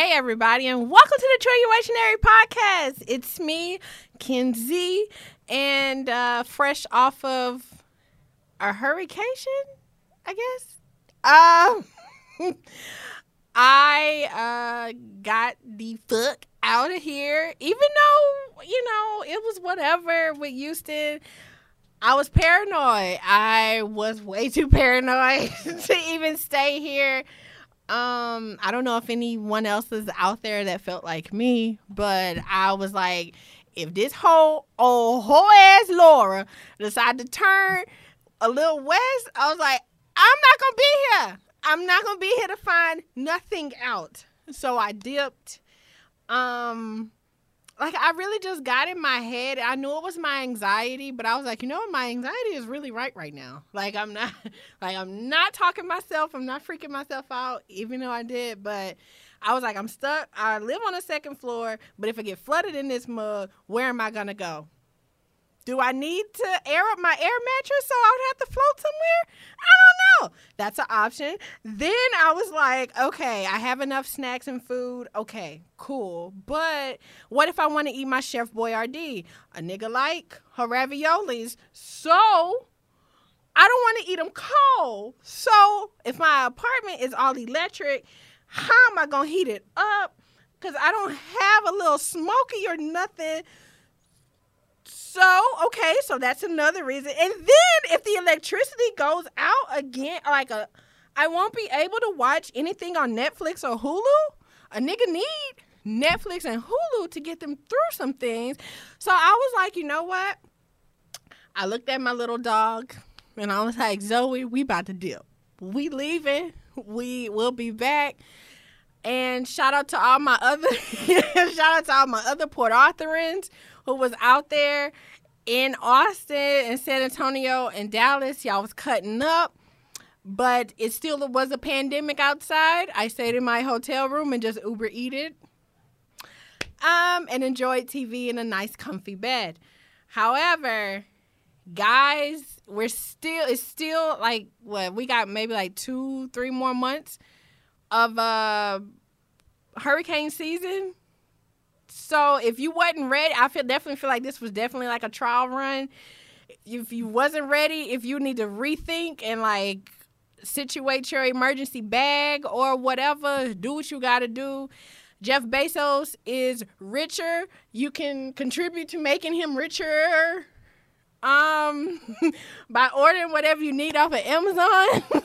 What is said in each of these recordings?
Hey, everybody, and welcome to the Triuationary Podcast. It's me, Kenzie, and uh, fresh off of a hurricane, I guess. Um, I uh, got the fuck out of here, even though, you know, it was whatever with Houston. I was paranoid. I was way too paranoid to even stay here. Um, I don't know if anyone else is out there that felt like me, but I was like, if this whole old whole ass Laura decide to turn a little west, I was like, I'm not gonna be here. I'm not gonna be here to find nothing out. So I dipped. Um, like I really just got in my head. I knew it was my anxiety, but I was like, you know my anxiety is really right right now. Like I'm not like I'm not talking myself, I'm not freaking myself out, even though I did, but I was like, I'm stuck. I live on the second floor, but if I get flooded in this mug, where am I gonna go? Do I need to air up my air mattress so I would have to float somewhere? I. That's an option. Then I was like, okay, I have enough snacks and food. Okay, cool. But what if I want to eat my Chef Boyardee? A nigga like her raviolis. So I don't want to eat them cold. So if my apartment is all electric, how am I going to heat it up? Because I don't have a little smoky or nothing so, okay, so that's another reason. And then if the electricity goes out again, like a I won't be able to watch anything on Netflix or Hulu. A nigga need Netflix and Hulu to get them through some things. So I was like, you know what? I looked at my little dog and I was like, Zoe, we about to dip. We leaving. We will be back. And shout out to all my other shout out to all my other Port Arthurans who was out there in Austin and San Antonio and Dallas. Y'all was cutting up. But it still was a pandemic outside. I stayed in my hotel room and just Uber eated. Um, and enjoyed TV in a nice comfy bed. However, guys, we're still it's still like what we got maybe like two, three more months of uh hurricane season. So if you wasn't ready, I feel definitely feel like this was definitely like a trial run. If you wasn't ready, if you need to rethink and like situate your emergency bag or whatever, do what you got to do. Jeff Bezos is richer. You can contribute to making him richer um by ordering whatever you need off of Amazon.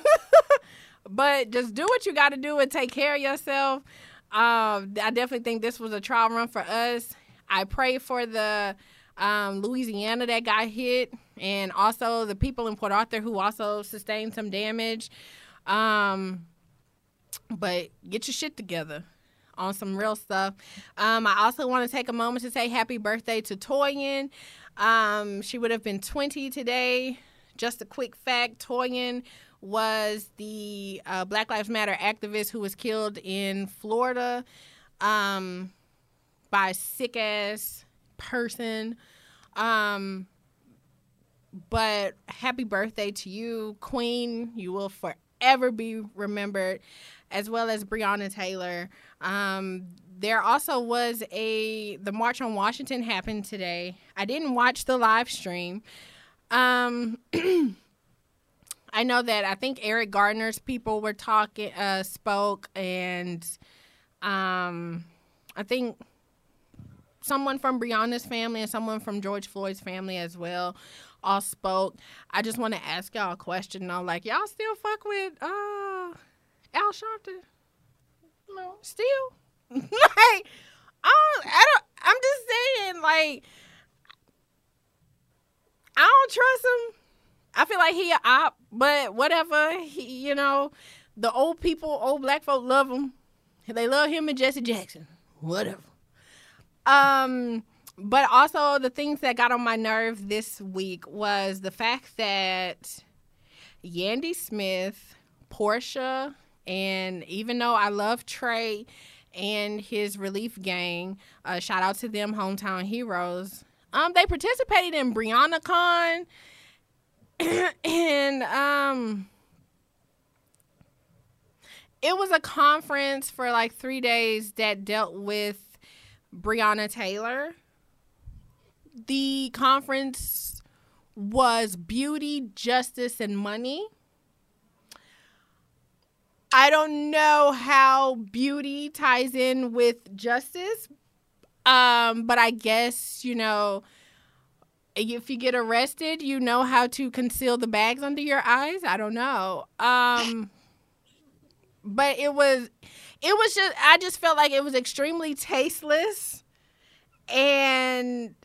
but just do what you got to do and take care of yourself. Um, I definitely think this was a trial run for us. I pray for the um, Louisiana that got hit, and also the people in Port Arthur who also sustained some damage. Um, but get your shit together on some real stuff. Um, I also want to take a moment to say happy birthday to Toyin. Um, she would have been 20 today. Just a quick fact Toyin was the uh, Black Lives Matter activist who was killed in Florida um, by a sick ass person. Um, but happy birthday to you, Queen. You will forever be remembered, as well as Breonna Taylor. Um, there also was a the March on Washington happened today. I didn't watch the live stream. I know that I think Eric Gardner's people were talking, uh, spoke, and um, I think someone from Breonna's family and someone from George Floyd's family as well all spoke. I just want to ask y'all a question. I'm like, y'all still fuck with uh, Al Sharpton? No, still. like, I don't, I don't. I'm just saying, like, I don't trust him I feel like he a op, but whatever. He, you know, the old people, old black folk love him. They love him and Jesse Jackson. Whatever. Um, but also the things that got on my nerve this week was the fact that Yandy Smith, Porsha, and even though I love Trae and his relief gang, uh, shout out to them, hometown heroes. Um, they participated in BreonnaCon and um it was a conference for like three days that dealt with Breonna Taylor. The conference was beauty, justice, and money. I don't know how beauty ties in with justice, um, but I guess, you know, if you get arrested, you know how to conceal the bags under your eyes. I don't know. Um, but it was it was just I just felt like it was extremely tasteless and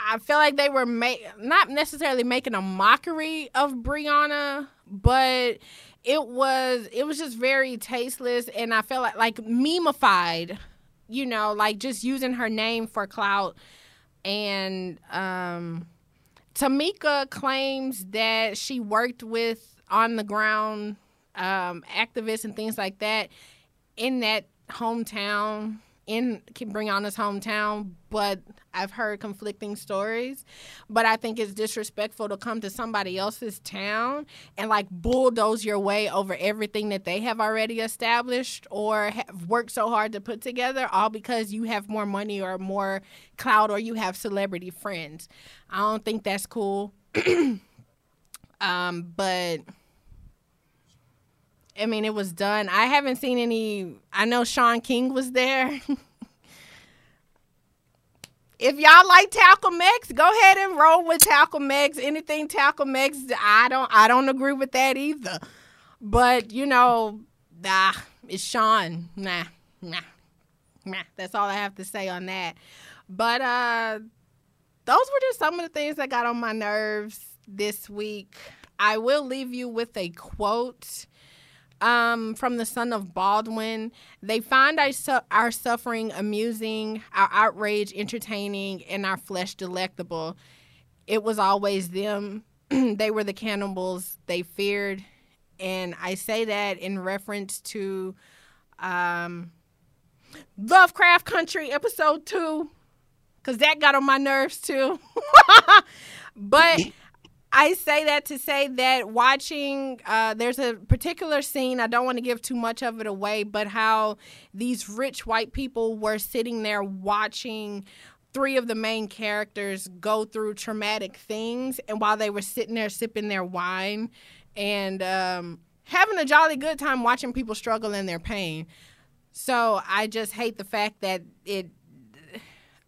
I feel like they were not necessarily making a mockery of Breonna, but it was it was just very tasteless and I felt like like memeified, you know, like just using her name for clout and um Tamika claims that she worked with on the ground um, activists and things like that in that hometown in Breonna's hometown, but I've heard conflicting stories. But I think it's disrespectful to come to somebody else's town and like bulldoze your way over everything that they have already established or have worked so hard to put together, all because you have more money or more clout or you have celebrity friends. I don't think that's cool. um, but I mean, it was done. I haven't seen any. I know Shaun King was there. if y'all like Talcum X, go ahead and roll with Talcum X. Anything Talcum X, I don't. I don't agree with that either. But you know, ah, it's Sean. Nah, nah, nah. That's all I have to say on that. But uh, those were just some of the things that got on my nerves this week. I will leave you with a quote um, from the son of Baldwin. They find our, su- our suffering amusing, our outrage entertaining, and our flesh delectable. It was always them. they were the cannibals they feared. And I say that in reference to um, Lovecraft Country, episode two, because that got on my nerves too. but I say that to say that watching, uh, there's a particular scene, I don't want to give too much of it away, but how these rich white people were sitting there watching three of the main characters go through traumatic things. And while they were sitting there sipping their wine and um, having a jolly good time watching people struggle in their pain. So I just hate the fact that it,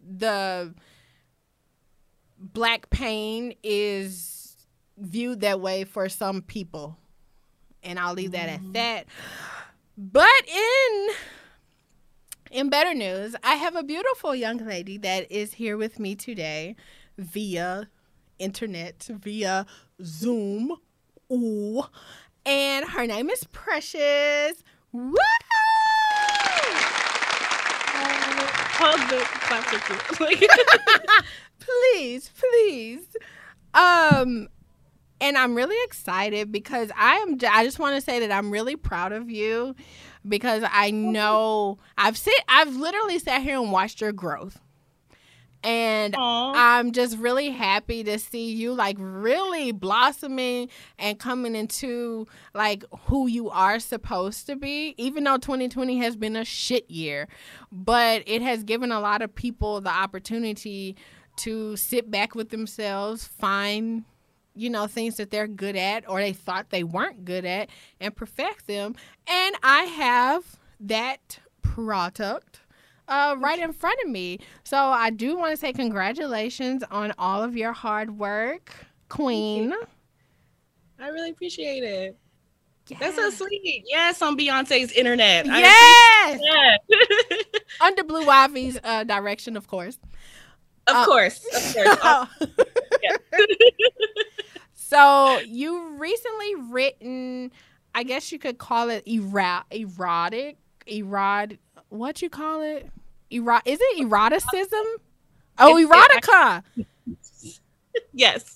the black pain is viewed that way for some people. And I'll leave that mm-hmm. at that. But in in better news, I have a beautiful young lady that is here with me today via internet, via Zoom. Ooh. And her name is Precious. Woo! please, please. Um, and I'm really excited because I am. I just want to say that I'm really proud of you because I know I've sit. I've literally sat here and watched your growth, and Aww. I'm just really happy to see you like really blossoming and coming into like who you are supposed to be. Even though 2020 has been a shit year, but it has given a lot of people the opportunity to sit back with themselves, find you know, things that they're good at or they thought they weren't good at and perfect them. And I have that product uh, right in front of me. So I do want to say congratulations on all of your hard work, Queen. I really appreciate it. Yeah. That's so sweet. Yes, on Beyonce's internet. Yes. Under Blue Ivy's uh, direction, of course. Of uh, course. Of course. So you recently written, I guess you could call it ero- erotic, erod. What you call it? Ero- is it eroticism? Oh, erotica. yes.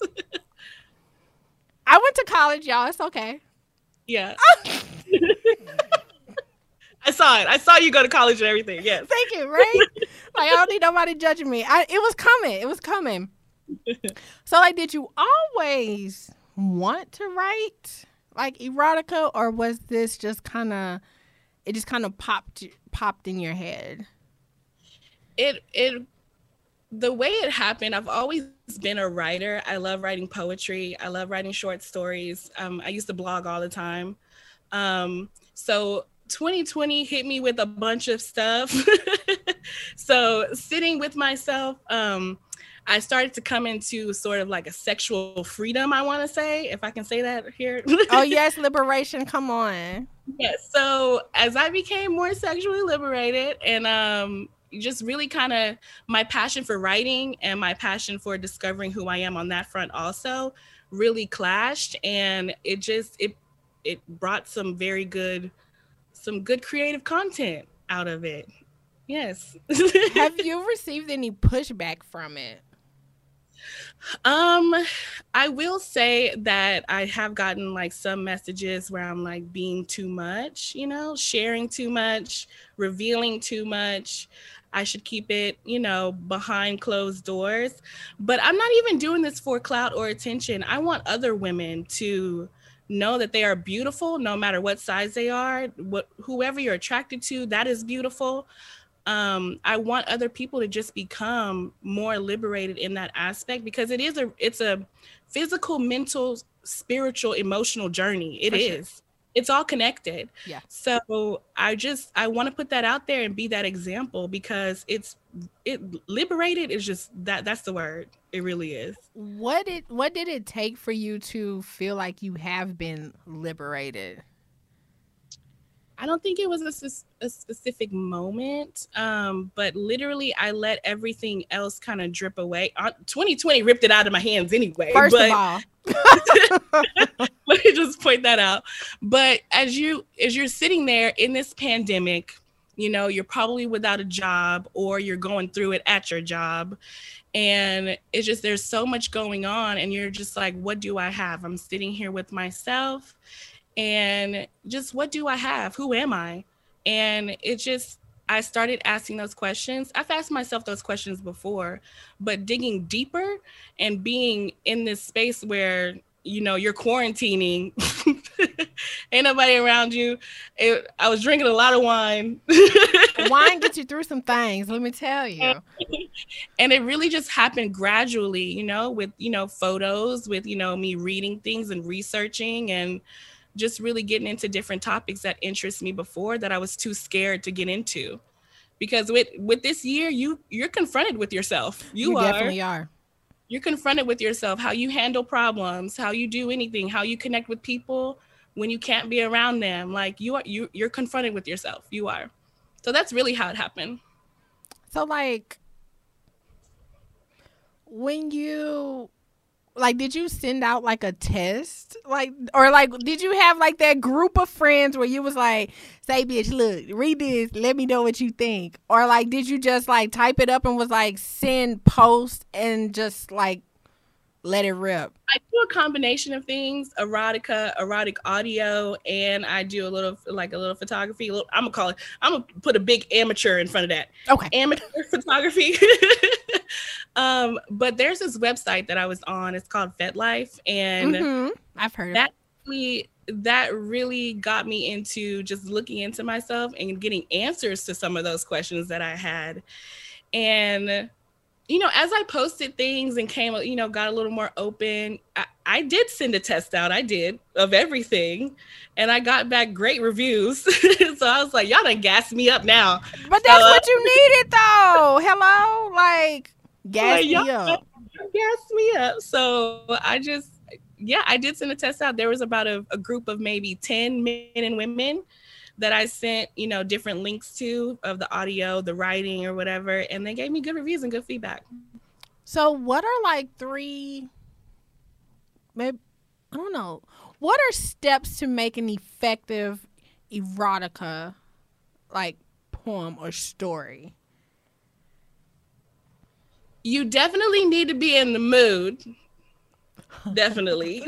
I went to college, y'all. It's okay. Yeah. I saw it. I saw you go to college and everything. Yes. Thank you. Right? like I don't need nobody judging me. I, it was coming. It was coming so like did you always want to write like erotica, or was this just kind of it just kind of popped popped in your head? It it the way it happened, I've always been a writer. I love writing poetry. I love writing short stories. Um, I used to blog all the time. Um, so 2020 hit me with a bunch of stuff. so sitting with myself, um, I started to come into sort of like a sexual freedom, I want to say, if I can say that here. oh, yes, liberation. Come on. Yes. So as I became more sexually liberated and um, just really kind of my passion for writing and my passion for discovering who I am on that front also really clashed. And it just, it, it brought some very good, some good creative content out of it. Yes. Have you received any pushback from it? Um, I will say that I have gotten like some messages where I'm like being too much, you know, sharing too much, revealing too much. I should keep it, you know, behind closed doors. But I'm not even doing this for clout or attention. I want other women to know that they are beautiful no matter what size they are. What whoever you're attracted to, that is beautiful um, I want other people to just become more liberated in that aspect because it is a it's a physical, mental, spiritual, emotional journey. It For is. Sure. It's all connected. Yeah. So I just I want to put that out there and be that example because it's it liberated is just that that's the word. It really is. What did what did it take for you to feel like you have been liberated? I don't think it was a, a specific moment, um, but literally I let everything else kind of drip away. Uh, 2020 ripped it out of my hands anyway. First but, of all, let me just point that out. But as you as you're sitting there in this pandemic, you know you're probably without a job or you're going through it at your job and it's just there's so much going on and you're just like what do i have i'm sitting here with myself and just what do I have? Who am I? And it just, I started asking those questions. I've asked myself those questions before, but digging deeper and being in this space where you know you're quarantining ain't nobody around you it, i was drinking a lot of wine wine gets you through some things let me tell you and it really just happened gradually you know with you know photos with you know me reading things and researching and just really getting into different topics that interest me before that I was too scared to get into. Because with with this year, you you're confronted with yourself. You, you are, definitely are. You're confronted with yourself, how you handle problems, how you do anything, how you connect with people when you can't be around them. Like you are you you're confronted with yourself. You are. So that's really how it happened. So like when you like did you send out like a test? Like or like did you have like that group of friends where you was like say bitch look read this let me know what you think. Or like did you just like type it up and was like send post and just like let it rip i do a combination of things erotica erotic audio and i do a little like a little photography. A little, i'm gonna call it i'm gonna put a big amateur in front of that. Okay. Amateur photography um, but there's this website that I was on. It's called FetLife, and mm-hmm. I've heard that. Really, that really got me into just looking into myself and getting answers to some of those questions that I had. And you know, as I posted things and came, you know, got a little more open, I, I, did send a test out. I did of everything. And I got back great reviews. so I was like, y'all done gas me up now. But that's uh, what you needed though. Hello? Like gas like, me up. Gas me up. So I just, yeah, I did send a test out. There was about a, a group of maybe 10 men and women that I sent, you know, different links to of the audio, the writing, or whatever, and they gave me good reviews and good feedback. So, what are like three, maybe, I don't know, what are steps to make an effective erotica, like poem or story? You definitely need to be in the mood. Definitely.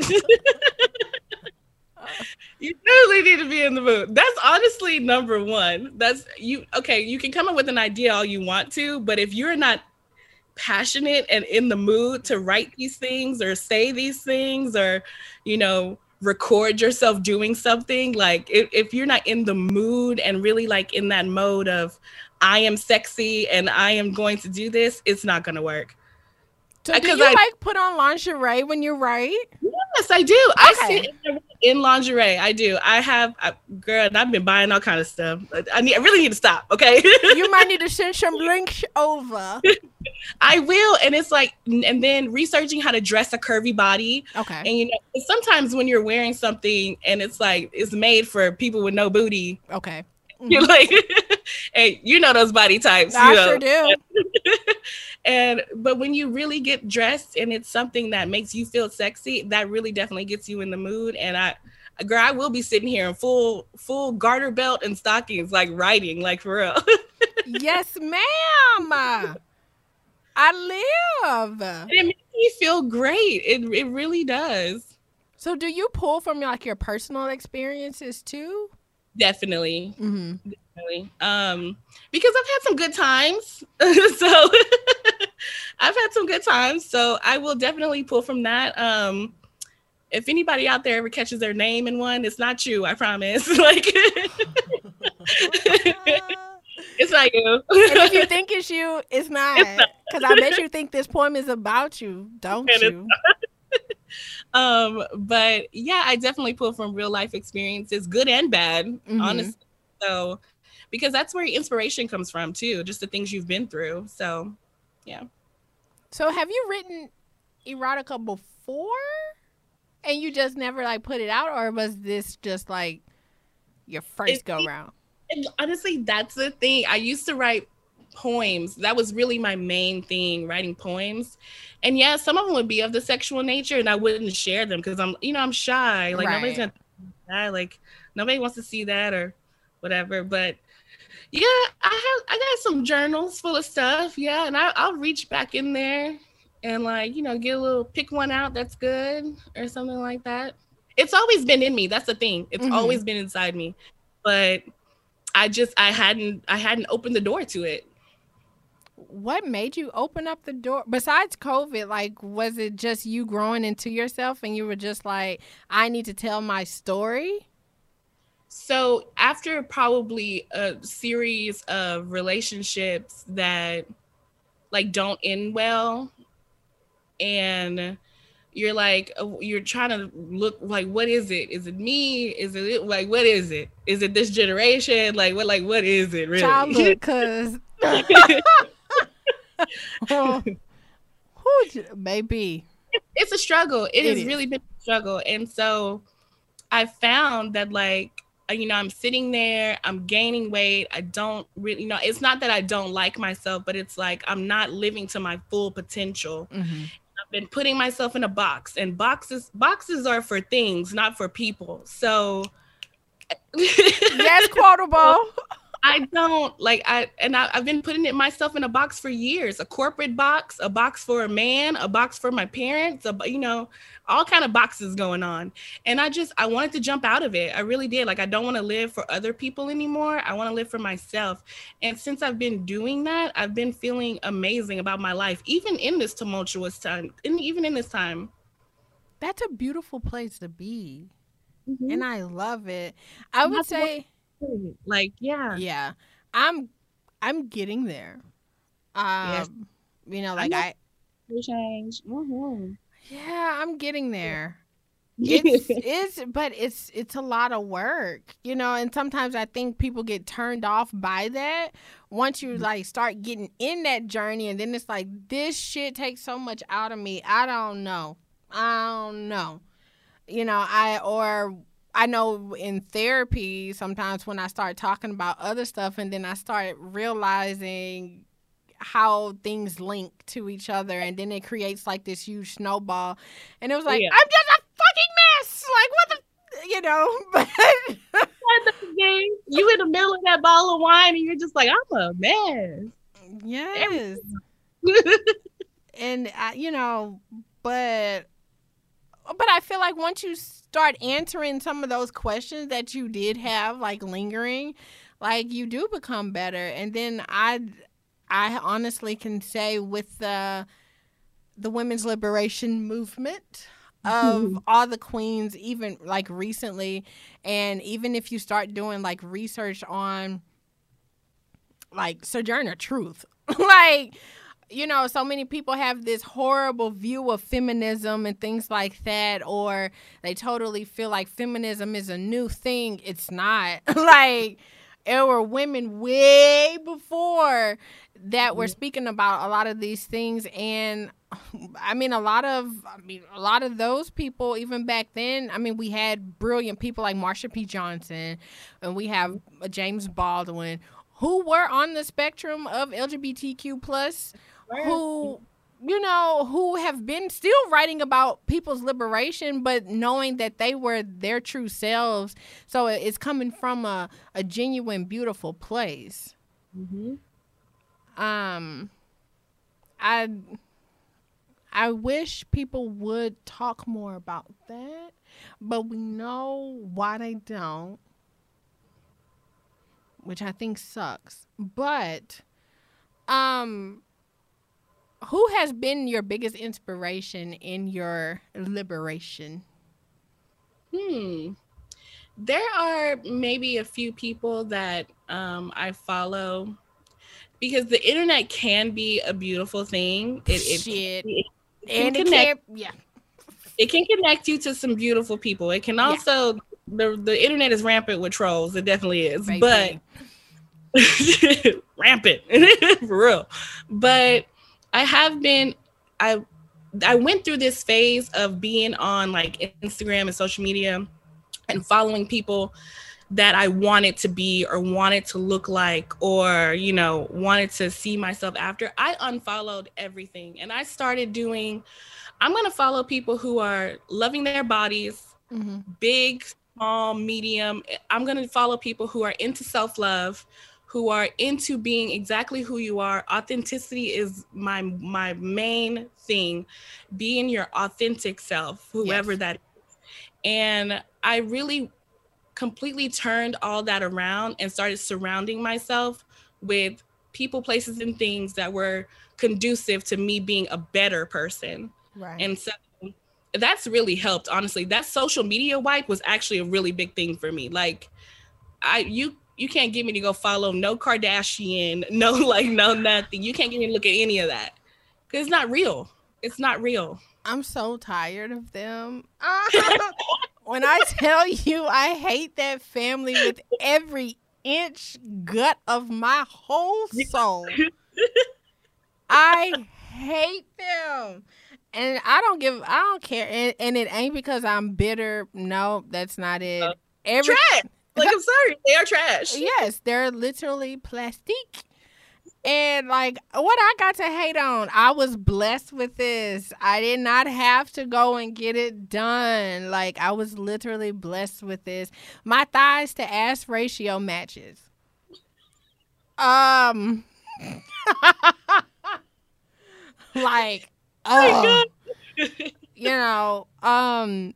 you definitely need to be in the mood. That's honestly number one. That's you okay, you can come up with an idea all you want to, but if you're not passionate and in the mood to write these things or say these things or you know record yourself doing something, like if, if you're not in the mood and really like in that mode of I am sexy and I am going to do this, it's not gonna work. So uh, do you I, like put on lingerie when you write? Yes, I do. Okay. I sit in, in, lingerie. I do. I have, I, girl, and I've been buying all kind of stuff. I need, I really need to stop. Okay. you might need to send some links over. I will, and it's like, and then researching how to dress a curvy body. Okay. And you know, sometimes when you're wearing something and it's like it's made for people with no booty. Okay. You're like, hey, you know those body types. I you know. sure do. and but when you really get dressed and it's something that makes you feel sexy, that really definitely gets you in the mood. And I, girl, I will be sitting here in full full garter belt and stockings, like writing, like for real. yes, ma'am. I live. It makes me feel great. It it really does. So, do you pull from like your personal experiences too? Definitely. Mm-hmm. Definitely. Um, because I've had some good times. so I've had some good times. So I will definitely pull from that. Um, if anybody out there ever catches their name in one, it's not you, I promise. like it's not you. and if you think it's you, it's not. Because I bet you think this poem is about you, don't and you? Um, but yeah, I definitely pull from real life experiences, good and bad, mm-hmm. honestly. So because that's where inspiration comes from too, just the things you've been through. So yeah. So have you written erotica before? And you just never like put it out, or was this just like your first it, go round? honestly, that's the thing. I used to write poems. That was really my main thing, writing poems. And yeah, some of them would be of the sexual nature, and I wouldn't share them because I'm, you know, I'm shy. Like right. nobody's gonna that. Like nobody wants to see that or whatever. But yeah, I have I got some journals full of stuff. Yeah, and I, I'll reach back in there and like you know get a little pick one out that's good or something like that. It's always been in me. That's the thing. It's mm-hmm. always been inside me, but I just I hadn't I hadn't opened the door to it what made you open up the door? Besides covid like was it just you growing into yourself and you were just like i need to tell my story? So after probably a series of relationships that like don't end well and you're like uh, you're trying to look like what is it? Is it me? Is it like what is it? Is it this generation? Like what like what is it really? Childhood because well, maybe it's a struggle. it, it has is. really been a struggle, and so I found that like you know i'm sitting there i'm gaining weight i don't really you know it's not that i don't like myself but it's like i'm not living to my full potential mm-hmm. i've been putting myself in a box and boxes boxes are for things not for people so yes quotable I don't like I and I, have been putting it myself in a box for years. A corporate box, a box for a man, a box for my parents, a, you know, all kind of boxes going on. And I just I wanted to jump out of it. I really did. Like I don't want to live for other people anymore. I want to live for myself. And since I've been doing that, I've been feeling amazing about my life, even in this tumultuous time, and even in this time. That's a beautiful place to be. Mm-hmm. And I love it. I would say like, yeah. Yeah. I'm I'm getting there. Um yes. you know, like I change. Mm-hmm. Yeah, I'm getting there. It's it's but it's it's a lot of work, you know, and sometimes I think people get turned off by that once you mm-hmm. like start getting in that journey and then it's like this shit takes so much out of me. I don't know. I don't know. You know, I or I know in therapy, sometimes when I start talking about other stuff and then I start realizing how things link to each other and then it creates like this huge snowball. And it was like, yeah. I'm just a fucking mess. Like, what the, you know, but. you in the middle of that bottle of wine and you're just like, I'm a mess. Yes. and, I, you know, but but I feel like once you start answering some of those questions that you did have like lingering, like you do become better. And then I I honestly can say with the the women's liberation movement, of all the queens, even like recently. And even if you start doing like research on like Sojourner Truth, like you know, so many people have this horrible view of feminism and things like that, or they totally feel like feminism is a new thing. It's not. like, there were women way before that were mm-hmm. speaking about a lot of these things. And I mean, a lot of, I mean, a lot of those people, even back then, I mean, we had brilliant people like Marsha P. Johnson, and we have James Baldwin who were on the spectrum of LGBTQ plus who you know who have been still writing about people's liberation but knowing that they were their true selves. So it's coming from a, a genuine beautiful place. Mm-hmm. um i i wish people would talk more about that but we know why they don't which i think sucks. But um who has been your biggest inspiration in your liberation? Hmm. There are maybe a few people that um, I follow because the internet can be a beautiful thing. It, it, Shit. It, it can and connect, can, yeah. It can connect you to some beautiful people. It can also yeah. the the internet is rampant with trolls. It definitely is, Baby. but rampant for real. But I have been I I went through this phase of being on like Instagram and social media and following people that I wanted to be or wanted to look like or you know wanted to see myself after I unfollowed everything and I started doing I'm going to follow people who are loving their bodies mm-hmm. big small medium I'm going to follow people who are into self-love who are into being exactly who you are. Authenticity is my my main thing. Being your authentic self, whoever yes. that is. And I really completely turned all that around and started surrounding myself with people, places, and things that were conducive to me being a better person. Right. And so that's really helped, honestly. That social media wipe was actually a really big thing for me. Like I you you can't get me to go follow no Kardashian, no like no nothing. You can't get me to look at any of that because it's not real. It's not real. I'm so tired of them. when I tell you I hate that family with every inch gut of my whole soul. I hate them. And I don't give I don't care. And, and, it ain't because I'm bitter. No, that's not it. Uh, every. Like, I'm sorry, they are trash. Yes, they're literally plastic. And like what I got to hate on, I was blessed with this. I did not have to go and get it done. Like I was literally blessed with this. My thighs to ass ratio matches. Um like oh, you know, um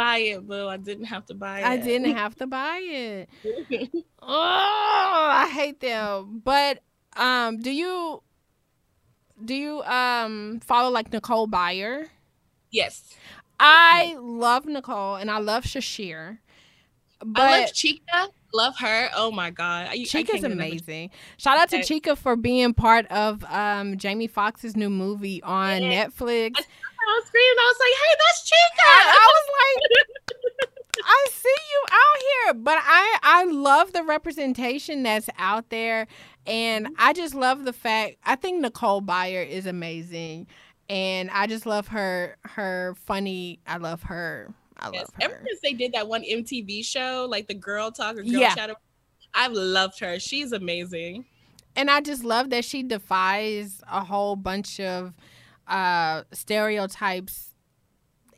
buy it, boo. I didn't have to buy it. I didn't have to buy it. oh, I hate them. But um, do you do you um follow like Nicole Byer? Yes. I love Nicole and I love Sasheer. But I love Chika. Love her. Oh my god. I, Chika's amazing. Shout out to Chika for being part of um Jamie Foxx's new movie on yeah. Netflix. I I was screaming. I was like, "Hey, that's Chika. I, I was like, "I see you out here," but I I love the representation that's out there, and I just love the fact. I think Nicole Byer is amazing, and I just love her her funny. I love her. I love yes. her. Ever since they did that one MTV show, like the Girl Talk or Girl yeah. Shadow, I've loved her. She's amazing. And I just love that she defies a whole bunch of uh, stereotypes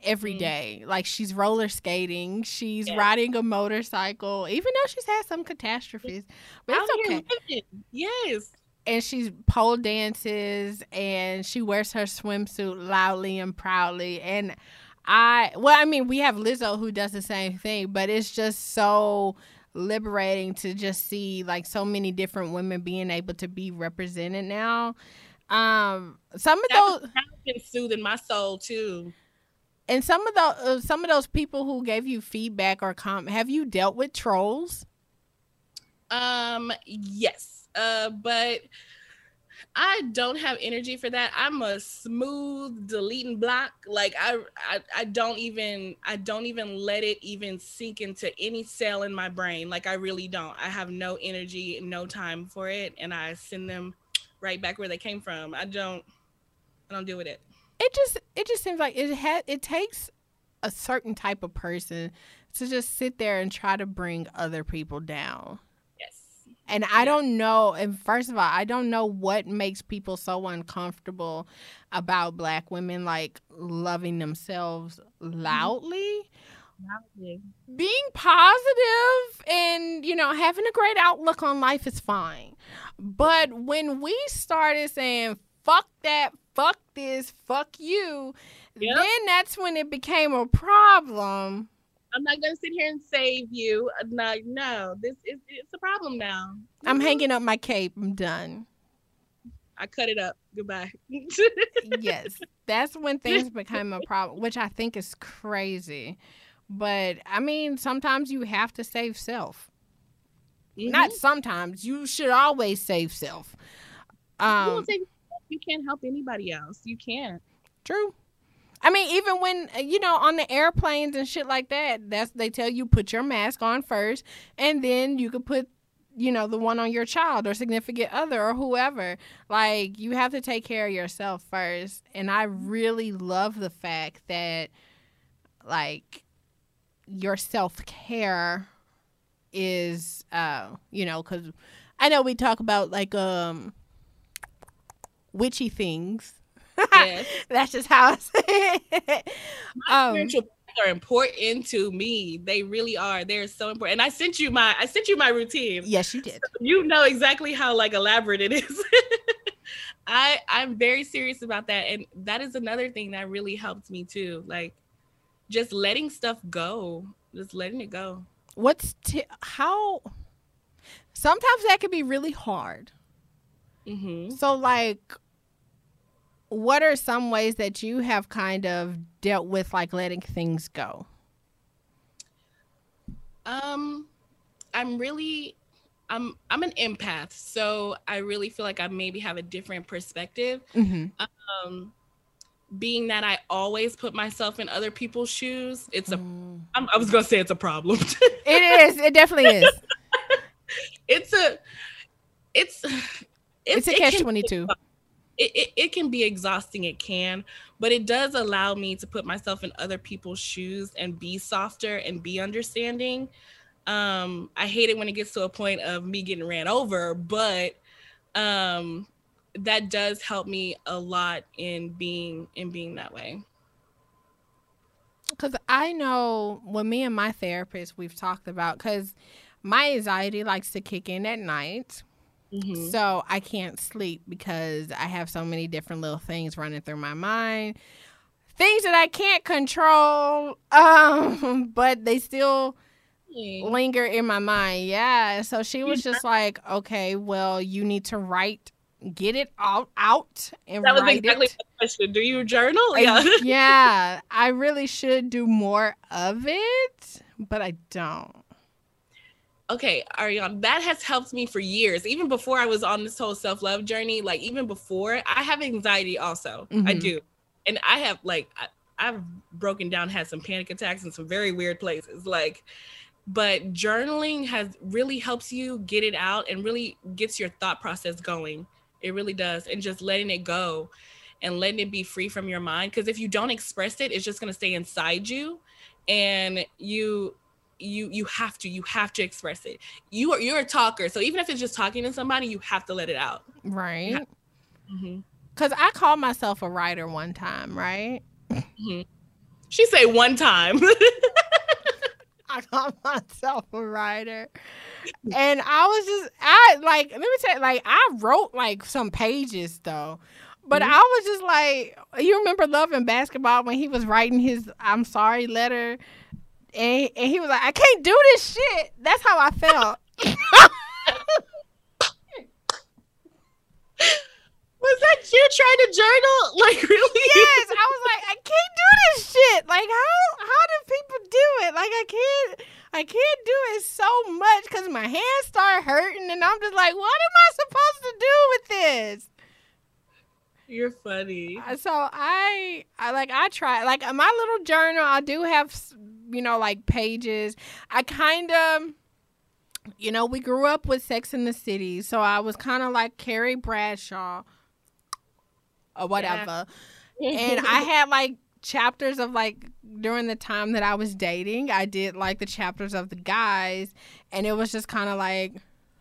every mm. Like she's roller skating, she's yeah. riding a motorcycle, even though she's had some catastrophes. But it's okay. Yes. And she's pole dances and she wears her swimsuit loudly and proudly. And I, well, I mean, we have Lizzo who does the same thing, but it's just so liberating to just see like so many different women being able to be represented now um, some of that those have been soothing my soul too. and some of the uh, some of those people who gave you feedback or comment, have you dealt with trolls? Um, yes. Uh, but I don't have energy for that. I'm a smooth deleting block. Like I, I, I don't even, I don't even let it even sink into any cell in my brain. Like I really don't. I have no energy, no time for it, and I send them right back where they came from. I don't, I don't deal with it. It just, it just seems like it had, it takes a certain type of person to just sit there and try to bring other people down. And I don't know. And first of all, I don't know what makes people so uncomfortable about black women like loving themselves mm-hmm. loudly. Loudly. Being positive and, you know, having a great outlook on life is fine. But when we started saying, fuck that, fuck this, fuck you, yep. then that's when it became a problem I'm not gonna sit here and save you. No, no, this is it's a problem now. I'm hanging up my cape. I'm done. I cut it up. Goodbye. yes, that's when things become a problem, which I think is crazy. But I mean, sometimes you have to save self. Mm-hmm. Not sometimes. You should always save self. Um, you, you can't help anybody else. You can't. True. I mean, even when uh, you know on the airplanes and shit like that, that's they tell you put your mask on first, and then you could put you know the one on your child or significant other or whoever. Like you have to take care of yourself first. And i really love the fact that like your self-care is uh you know because i know we talk about like um witchy things yes. That's just how I say it. My um, spiritual are important to me. They really are. They're so important. And I sent you my I sent you my routine. Yes, you did. So you know exactly how like elaborate it is. I I'm very serious about that and that is another thing that really helped me too. Like just letting stuff go. Just letting it go. What's t- how sometimes that can be really hard. Mm-hmm. So like what are some ways that you have kind of dealt with like letting things go? Um, I'm really, I'm I'm an empath, so I really feel like I maybe have a different perspective. Mm-hmm. Um, being that I always put myself in other people's shoes, it's a. Mm. I was gonna say it's a problem. it is. It definitely is. it's a. It's. It's, it's a catch twenty two it, it, it, can be exhausting it can but it does allow me to put myself in other people's shoes and be softer and be understanding. Um i hate it when it gets to a point of me getting ran over but um that does help me a lot in being in being that way. Because i know when me and my therapist we've talked about because my anxiety likes to kick in at night Mm-hmm. So I can't sleep because I have so many different little things running through my mind. Things that I can't control, um, but they still linger in my mind. Yeah. So she was just like, okay, well, you need to write, get it out, out and that was write exactly it. the question. Do you journal? Yeah. yeah. I really should do more of it, but I don't okay, Ariane, that has helped me for years. Even before I was on this whole self love journey, like even before, I have anxiety also. Mm-hmm. I do. And I have like, I, I've broken down, had some panic attacks in some very weird places. Like, but journaling has really helps you get it out and really gets your thought process going. It really does. And just letting it go and letting it be free from your mind. Because if you don't express it, it's just going to stay inside you. And you you you have to you have to express it. You are you're a talker so even if it's just talking to somebody you have to let it out. Right? Because mm-hmm. i called myself a writer one time right? Mm-hmm. she say one time. I called myself a writer. And i was just i like let me tell you like i wrote like some pages though. But mm-hmm. I was just like, you remember Love and Basketball when he was writing his "I'm sorry" letter and, and he was like, I can't do this shit. That's how I felt. was that you trying to journal? Like really? Yes, I was like, I can't do this shit. Like, how how do people do it? Like, I can't, I can't do it so much because my hands start hurting, and I'm just like, what am I supposed to do with this? You're funny. Uh, So I, I like, I try like my little journal. I do have, you know, like pages. I kind of. You know, we grew up with Sex in the City, so I was kind of like Carrie Bradshaw or whatever. and I had like chapters of like during the time that I was dating, I did like the chapters of the guys, and it was just kind of like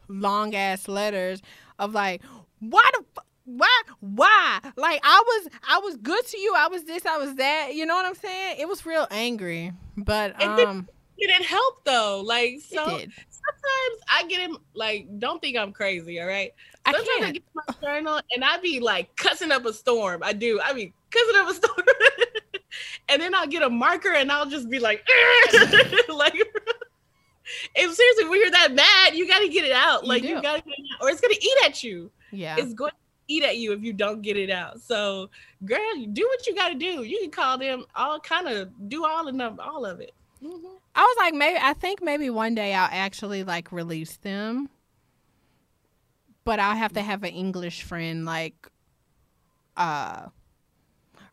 long ass letters of like, why the. F- why why like i was i was good to you i was this i was that you know what i'm saying it was real angry but um, It um Did it help though? Like so sometimes I get him like don't think I'm crazy, all right? i Sometimes I can't get my journal and I be like cussing up a storm. I do. I be cussing up a storm. and then I'll get a marker and I'll just be like, like if seriously when you're that mad, you gotta get it out. Like you gotta get out. Or it's gonna eat at you. yeah It's going to eat at you if you don't get it out. So girl, do what you gotta do. You can call them all kind of do all of them, all of it. Mhm. I was like, maybe I think maybe one day I'll actually like release them, but I'll have to have an English friend like, uh,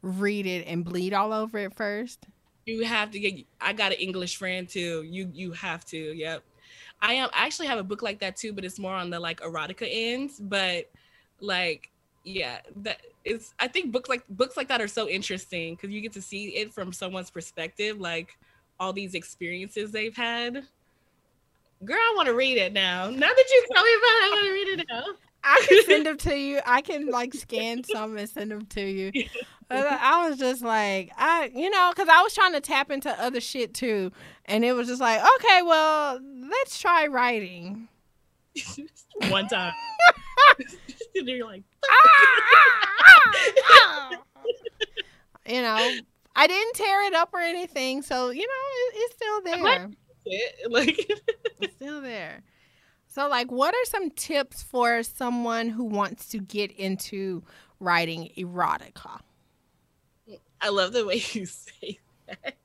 read it and bleed all over it first. You have to get. I got an English friend too. You you have to. Yep. I am. I actually have a book like that too, but it's more on the like erotica ends. But like, yeah, that is. I think books like books like that are so interesting because you get to see it from someone's perspective, like all these experiences they've had. Girl, I want to read it now. Now that you tell me about it, I want to read it now. I can send them to you. I can like scan some and send them to you. I was just like, I, you know, because I was trying to tap into other shit too, and it was just like, okay, well, let's try writing. One time. and you're like, ah, you know, I didn't tear it up or anything, so you know, it, it's still there. it. like It's still there. So, like, what are some tips for someone who wants to get into writing erotica? I love the way you say that.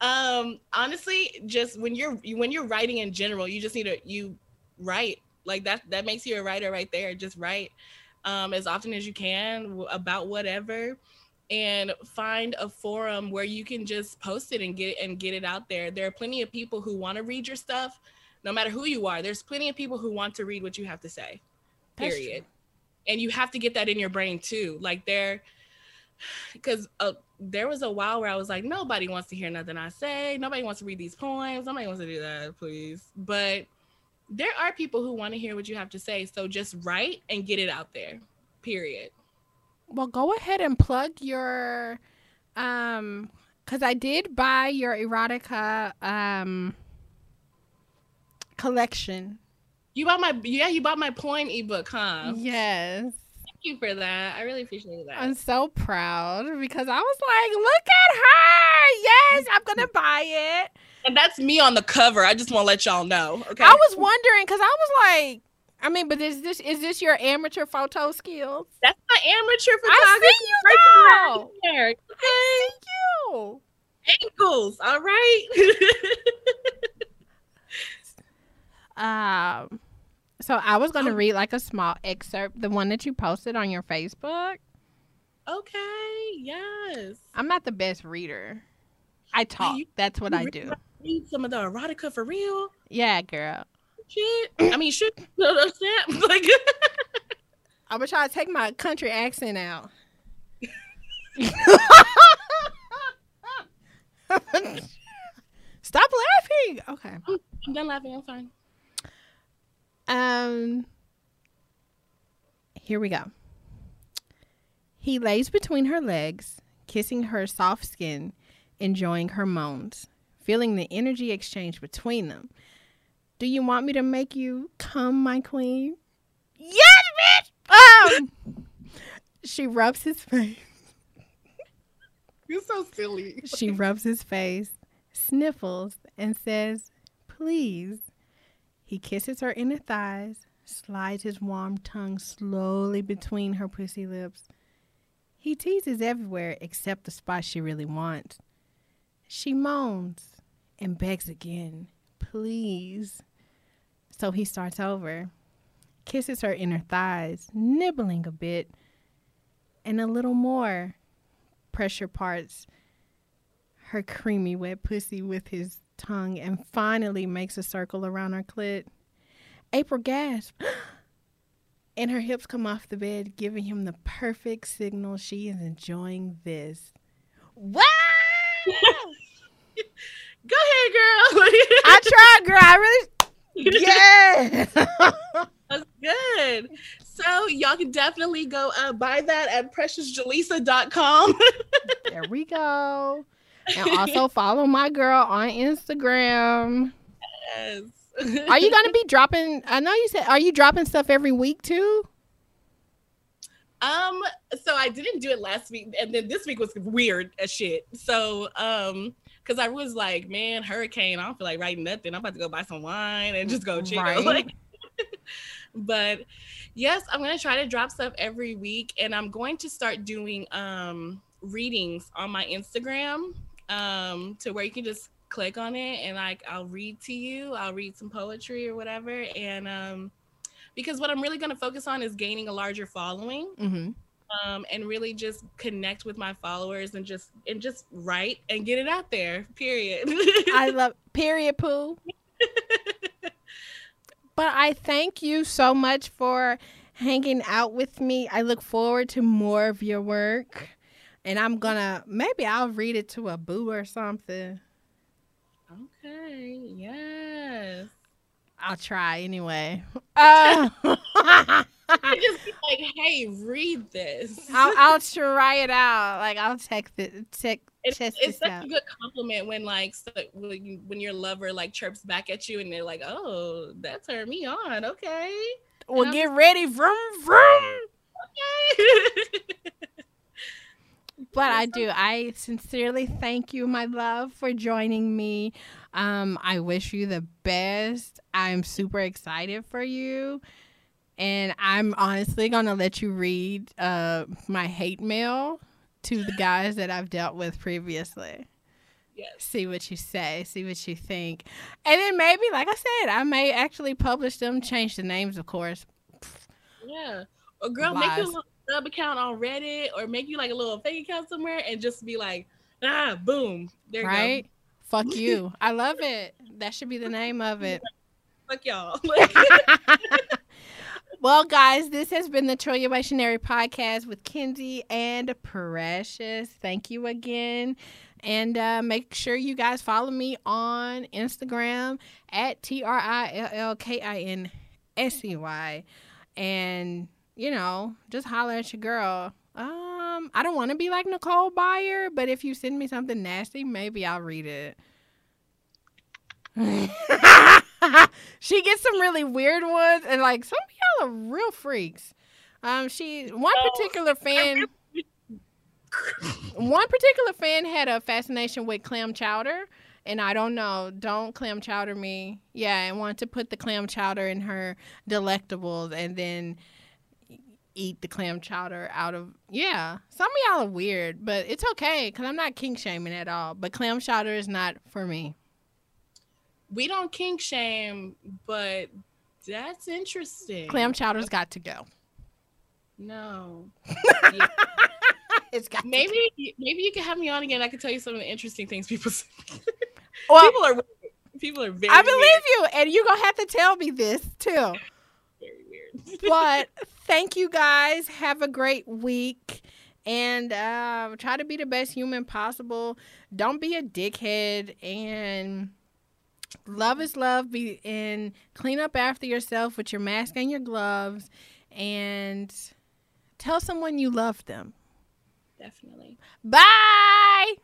um, honestly, just when you're when you're writing in general, you just need to you write like that. That makes you a writer right there. Just write um, as often as you can about whatever, and find a forum where you can just post it and get it and get it out there. There are plenty of people who want to read your stuff, no matter who you are. There's plenty of people who want to read what you have to say. Period and you have to get that in your brain too like there because uh, there was a while where i was like nobody wants to hear nothing i say nobody wants to read these poems nobody wants to do that please but there are people who want to hear what you have to say so just write and get it out there period Well, go ahead and plug your, um, because I did buy your erotica um collection. you bought my yeah you bought my poem ebook huh Yes. thank you for that i really appreciate that I'm so proud because I was like, look at her. Yes, I'm going to buy it. And that's me on the cover i just want to let y'all know okay I was wondering because I was like, I mean, but is this is this your amateur photo skills? that's my amateur photography. I see you right though. there. I okay see you. ankles all right Um, so I was gonna read like a small excerpt, the one that you posted on your Facebook. Okay, yes. I'm not the best reader. I talk. That's what I do. Read some of the erotica for real. Yeah, girl. Shit. I mean, shit. You know what I'm? Like, I'm gonna try to take my country accent out. Stop laughing. Okay. I'm done laughing. I'm fine. Um, here we go. He lays between her legs, kissing her soft skin, enjoying her moans, feeling the energy exchange between them. Do you want me to make you come, my queen? Yes, bitch! Um, she rubs his face. You're so silly. She rubs his face, sniffles, and says, Please. He kisses her inner thighs, slides his warm tongue slowly between her pussy lips. He teases everywhere except the spot she really wants. She moans and begs again, please. So he starts over, kisses her inner thighs, nibbling a bit, and a little more. Pressure parts her creamy wet pussy with his tongue and finally makes a circle around her clit. April gasps, and her hips come off the bed, giving him the perfect signal she is enjoying this. Wow! Go ahead, girl. I tried, girl. I really. Yeah. That's good. So y'all can definitely go uh, buy that at preciousjalisa.com. there we go. And also follow my girl on Instagram. Yes. Are you gonna be dropping? I know you said. Are you dropping stuff every week too? Um. So I didn't do it last week, and then this week was weird as shit. So um, because I was like, man, hurricane. I don't feel like writing nothing. I'm about to go buy some wine and just go chill. Right. Like, but yes, I'm gonna try to drop stuff every week, and I'm going to start doing um readings on my Instagram um to where you can just click on it and like I'll read to you. I'll read some poetry or whatever, and um because what I'm really gonna focus on is gaining a larger following Mm-hmm. Um, and really just connect with my followers and just and just write and get it out there. Period. I love period poo. but I thank you so much for hanging out with me. I look forward to more of your work. And I'm gonna maybe I'll read it to a boo or something. okay. Yes. I'll try anyway. Uh, just be like, hey, read this. I'll, I'll try it out. Like I'll check the check it's, it's such out. a good compliment when like so, when, you, when your lover like chirps back at you and they're like, oh, that turned me on. Okay. Well, get ready, vroom vroom. Okay. But I do. I sincerely thank you, my love, for joining me. Um, I wish you the best. I'm super excited for you. And I'm honestly gonna let you read uh my hate mail to the guys that I've dealt with previously. yes. See what you say, see what you think. And then maybe, like I said, I may actually publish them, change the names, of course. Yeah. Or girl, make Lies. you a little sub account on Reddit or make you like a little fake account somewhere and just be like, ah, boom. There you right? go. Fuck you. I love it. That should be the name of it. Fuck y'all. well, guys, this has been the Trillia Missionary podcast with Kenzie and Precious. Thank you again. And uh, make sure you guys follow me on Instagram at T R I L L K I N S E Y. And, you know, just holler at your girl. Um, I don't want to be like Nicole Byer, but if you send me something nasty, maybe I'll read it. she gets some really weird ones, and like some of y'all are real freaks. Um, she one Oh, particular fan, one particular fan had a fascination with clam chowder, and I don't know, don't clam chowder me, yeah, and wanted to put the clam chowder in her delectables, and then eat the clam chowder out of yeah. Some of y'all are weird, but it's okay because I'm not kink shaming at all. But clam chowder is not for me. We don't kink shame, but that's interesting. Clam chowder's got to go. No. It's got Maybe maybe you can have me on again. I can tell you some of the interesting things people say. Well, people are people are very I believe weird. you, and you're gonna have to tell me this too. very weird. But thank you guys. Have a great week. And uh, try to be the best human possible. Don't be a dickhead. And love is love. Be and clean up after yourself with your mask and your gloves. And tell someone you love them. Definitely. Bye.